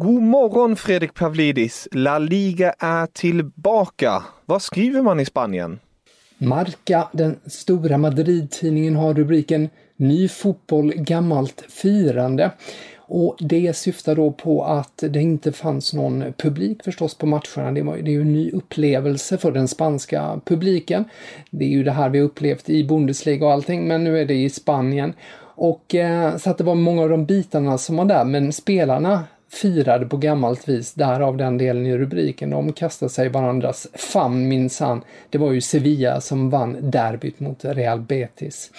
God morgon Fredrik Pavlidis! La Liga är tillbaka. Vad skriver man i Spanien? Marca, den stora Madrid-tidningen, har rubriken Ny fotboll, gammalt firande. Och det syftar då på att det inte fanns någon publik förstås på matcherna. Det, var, det är ju en ny upplevelse för den spanska publiken. Det är ju det här vi upplevt i Bundesliga och allting, men nu är det i Spanien. Och eh, så att det var många av de bitarna som var där, men spelarna firade på gammalt vis, därav den delen i rubriken. De kastade sig i varandras famn minsann. Det var ju Sevilla som vann derbyt mot Real Betis.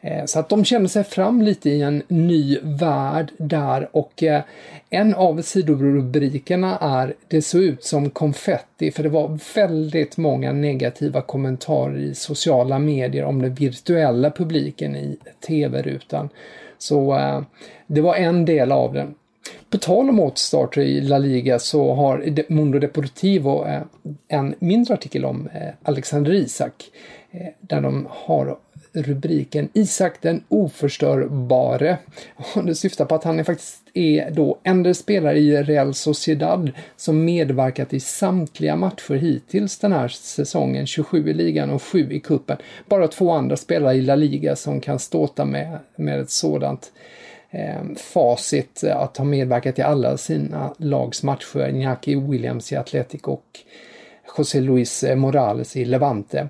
Eh, så att de kände sig fram lite i en ny värld där och eh, en av sidorubrikerna är Det såg ut som konfetti för det var väldigt många negativa kommentarer i sociala medier om den virtuella publiken i tv-rutan. Så eh, det var en del av den. På tal om återstarter i La Liga så har Mundo Deportivo eh, en mindre artikel om eh, Alexander Isak eh, där de har rubriken Isak den oförstörbare. Och det syftar på att han är faktiskt är då enda spelare i Real Sociedad som medverkat i samtliga matcher hittills den här säsongen, 27 i ligan och 7 i kuppen. Bara två andra spelare i La Liga som kan ståta med, med ett sådant Eh, facit eh, att ha medverkat i alla sina lags matcher. Iñaki Williams i Atletic och José Luis eh, Morales i Levante.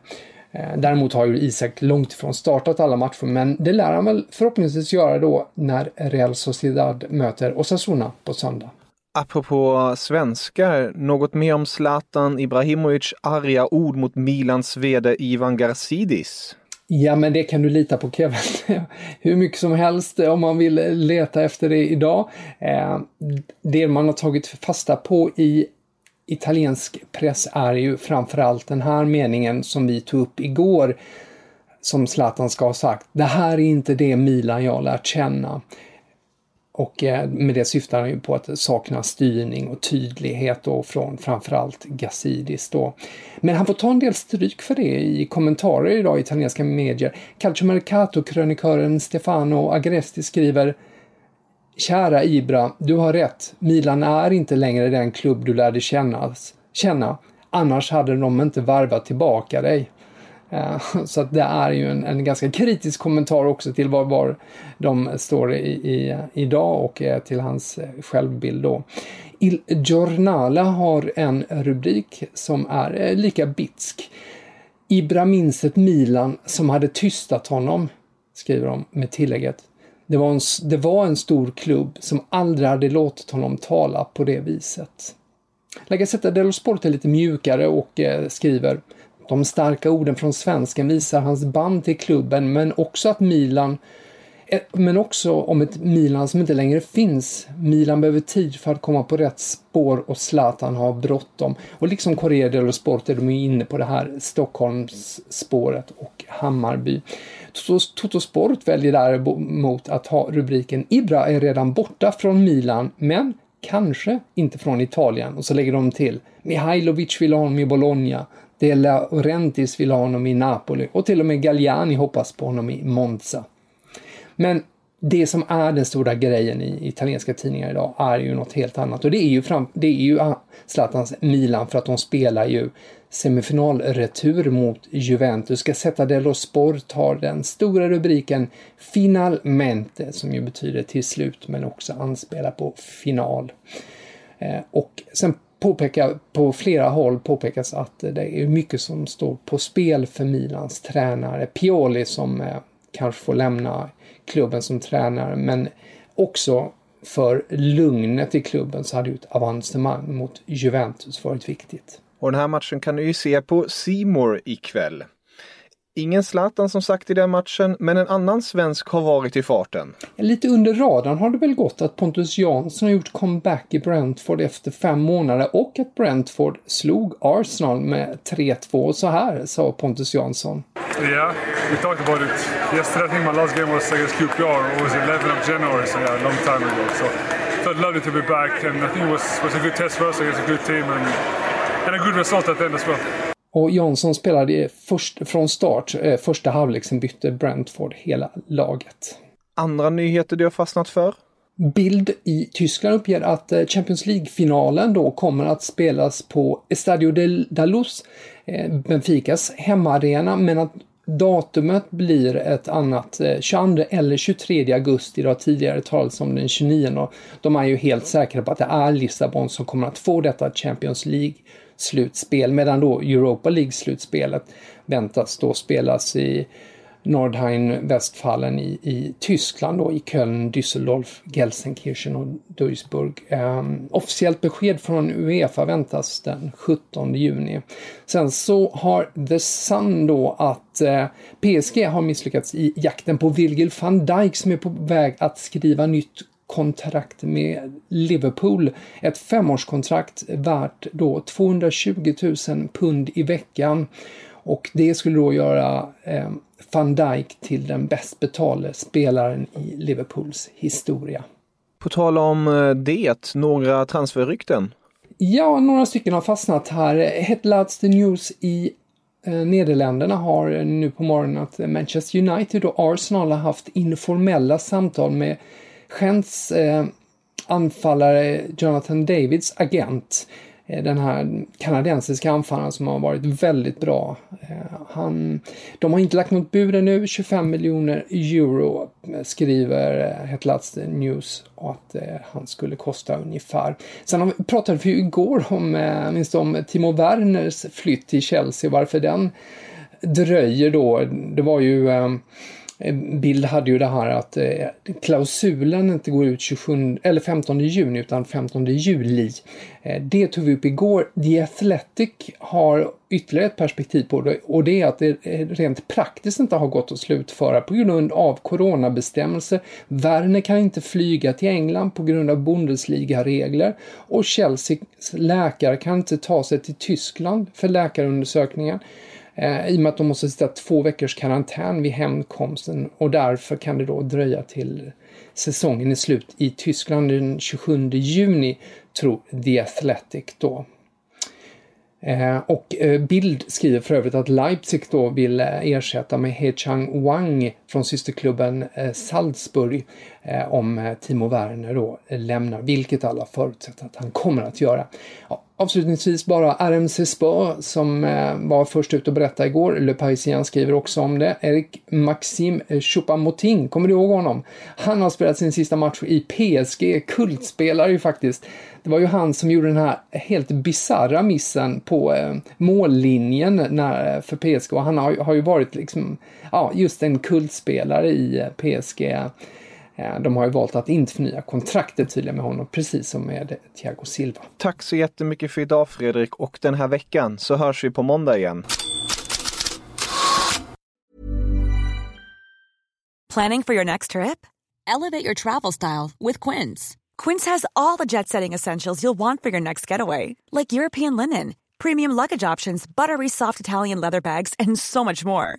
Eh, däremot har ju Isak långt ifrån startat alla matcher, men det lär han väl förhoppningsvis göra då när Real Sociedad möter Osasuna på söndag. Apropå svenskar, något mer om Zlatan Ibrahimovic arga ord mot Milans VD Ivan Garcidis? Ja, men det kan du lita på Kevin. Hur mycket som helst eh, om man vill eh, leta efter det idag. Eh, det man har tagit fasta på i italiensk press är ju framförallt den här meningen som vi tog upp igår som Zlatan ska ha sagt. Det här är inte det Milan jag lärt känna. Och eh, med det syftar han ju på att det saknas styrning och tydlighet då från framförallt Gazidis då. Men han får ta en del stryk för det i kommentarer idag i italienska medier. Calcio Mercato-krönikören Stefano Agresti skriver Kära Ibra, du har rätt. Milan är inte längre den klubb du lärde kännas, känna. Annars hade de inte varvat tillbaka dig. Eh, så att det är ju en, en, ganska kritisk kommentar också till var, var de står i, i, idag och eh, till hans eh, självbild då. Il Giornala har en rubrik som är lika bitsk. Ibra minns ett Milan som hade tystat honom, skriver de med tillägget. Det var, en, det var en stor klubb som aldrig hade låtit honom tala på det viset. La Gazzetta dello Sport är lite mjukare och skriver de starka orden från svensken visar hans band till klubben men också att Milan eh, men också om ett Milan som inte längre finns. Milan behöver tid för att komma på rätt spår och Zlatan har bråttom. Och liksom Corriere dello Sport är de inne på det här Stockholmsspåret och Hammarby. Toto Sport väljer däremot att ha rubriken Ibra är redan borta från Milan, men kanske inte från Italien. Och så lägger de till Mihailovic vill ha honom i Bologna. De Laurentiis vill ha honom i Napoli och till och med Galliani hoppas på honom i Monza. Men det som är den stora grejen i italienska tidningar idag är ju något helt annat och det är ju, fram, det är ju ah, Zlatans Milan för att de spelar ju semifinalretur mot Juventus. Ska Dello Sport har den stora rubriken Finalmente som ju betyder till slut men också anspelar på final. Eh, och sen påpeka, på flera håll påpekas att det är mycket som står på spel för Milans tränare. Pioli som eh, kanske får lämna klubben som tränare men också för lugnet i klubben så hade ju ett avancemang mot Juventus varit viktigt. Och den här matchen kan du ju se på Simor ikväll. Ingen Zlatan som sagt i den matchen, men en annan svensk har varit i farten. Lite under radarn har det väl gått att Pontus Jansson har gjort comeback i Brentford efter fem månader och att Brentford slog Arsenal med 3-2. Så här sa Pontus Jansson. Yeah, we talked about it yesterday. I think my last game was against QPR. It was 11th of January, so yeah, a long time ago. So felt lovely to be back, and I think it was was a good test for us against a good team and and a good result at the end as well. Och Jansson spelade först, från start, eh, första halvlek, sen bytte Brentford hela laget. Andra nyheter du har fastnat för? Bild i Tyskland uppger att eh, Champions League-finalen då kommer att spelas på Estadio de Luz, eh, Benficas hemmaarena, men att datumet blir ett annat, 22 eller 23 augusti, det har tidigare talats om den 29. De är ju helt säkra på att det är Lissabon som kommer att få detta Champions League slutspel medan då Europa League-slutspelet väntas då spelas i Nordrhein-Westfalen i, i Tyskland då i Köln, Düsseldorf, Gelsenkirchen och Duisburg. Um, officiellt besked från Uefa väntas den 17 juni. Sen så har The Sun då att eh, PSG har misslyckats i jakten på Virgil van Dijk som är på väg att skriva nytt kontrakt med Liverpool. Ett femårskontrakt värt då 220 000 pund i veckan. Och det skulle då göra eh, van Dijk till den bäst betalde spelaren i Liverpools historia. På tal om eh, det, några transferrykten? Ja, några stycken har fastnat här. Headlads the News i eh, Nederländerna har nu på morgonen att Manchester United och Arsenal har haft informella samtal med Gents eh, anfallare Jonathan Davids agent, eh, den här kanadensiska anfallaren som har varit väldigt bra. Eh, han, de har inte lagt något bud ännu, 25 miljoner euro eh, skriver eh, Hetlats News att eh, han skulle kosta ungefär. Sen pratade vi igår om, minst om Timo Werners flytt till Chelsea, varför den dröjer då. Det var ju Eh, Eh, Bild hade ju det här att eh, klausulen inte går ut 27, eller 15 juni utan 15 juli. Eh, det tog vi upp igår. The Athletic har ytterligare ett perspektiv på det och det är att det eh, rent praktiskt inte har gått att slutföra på grund av coronabestämmelser. Werner kan inte flyga till England på grund av Bundesliga-regler och Chelseas läkare kan inte ta sig till Tyskland för läkarundersökningar. Eh, I och med att de måste sitta två veckors karantän vid hemkomsten och därför kan det då dröja till säsongen är slut i Tyskland den 27 juni, tror The Athletic då. Eh, och eh, Bild skriver för övrigt att Leipzig då vill eh, ersätta med He Chang Wang från systerklubben eh, Salzburg eh, om eh, Timo Werner då lämnar, vilket alla förutsätter att han kommer att göra. Ja, Avslutningsvis bara RMC Spa som var först ut att berätta igår. Le Parisien skriver också om det. Eric Maxime Choupa-Moting, kommer du ihåg honom? Han har spelat sin sista match i PSG, kultspelare ju faktiskt. Det var ju han som gjorde den här helt bizarra missen på mållinjen när, för PSG och han har, har ju varit liksom, ja, just en kultspelare i PSG Eh, de har ju valt att inte förnya kontraktet tydligen med honom, precis som med Thiago Silva. Tack så jättemycket för idag Fredrik och den här veckan så hörs vi på måndag igen. Planning for your next trip? Elevate your travel style with Quince. Quince has all the jet setting essentials you'll want for your next getaway, like European linen, premium luggage options, buttery soft Italian leather bags, and so much more.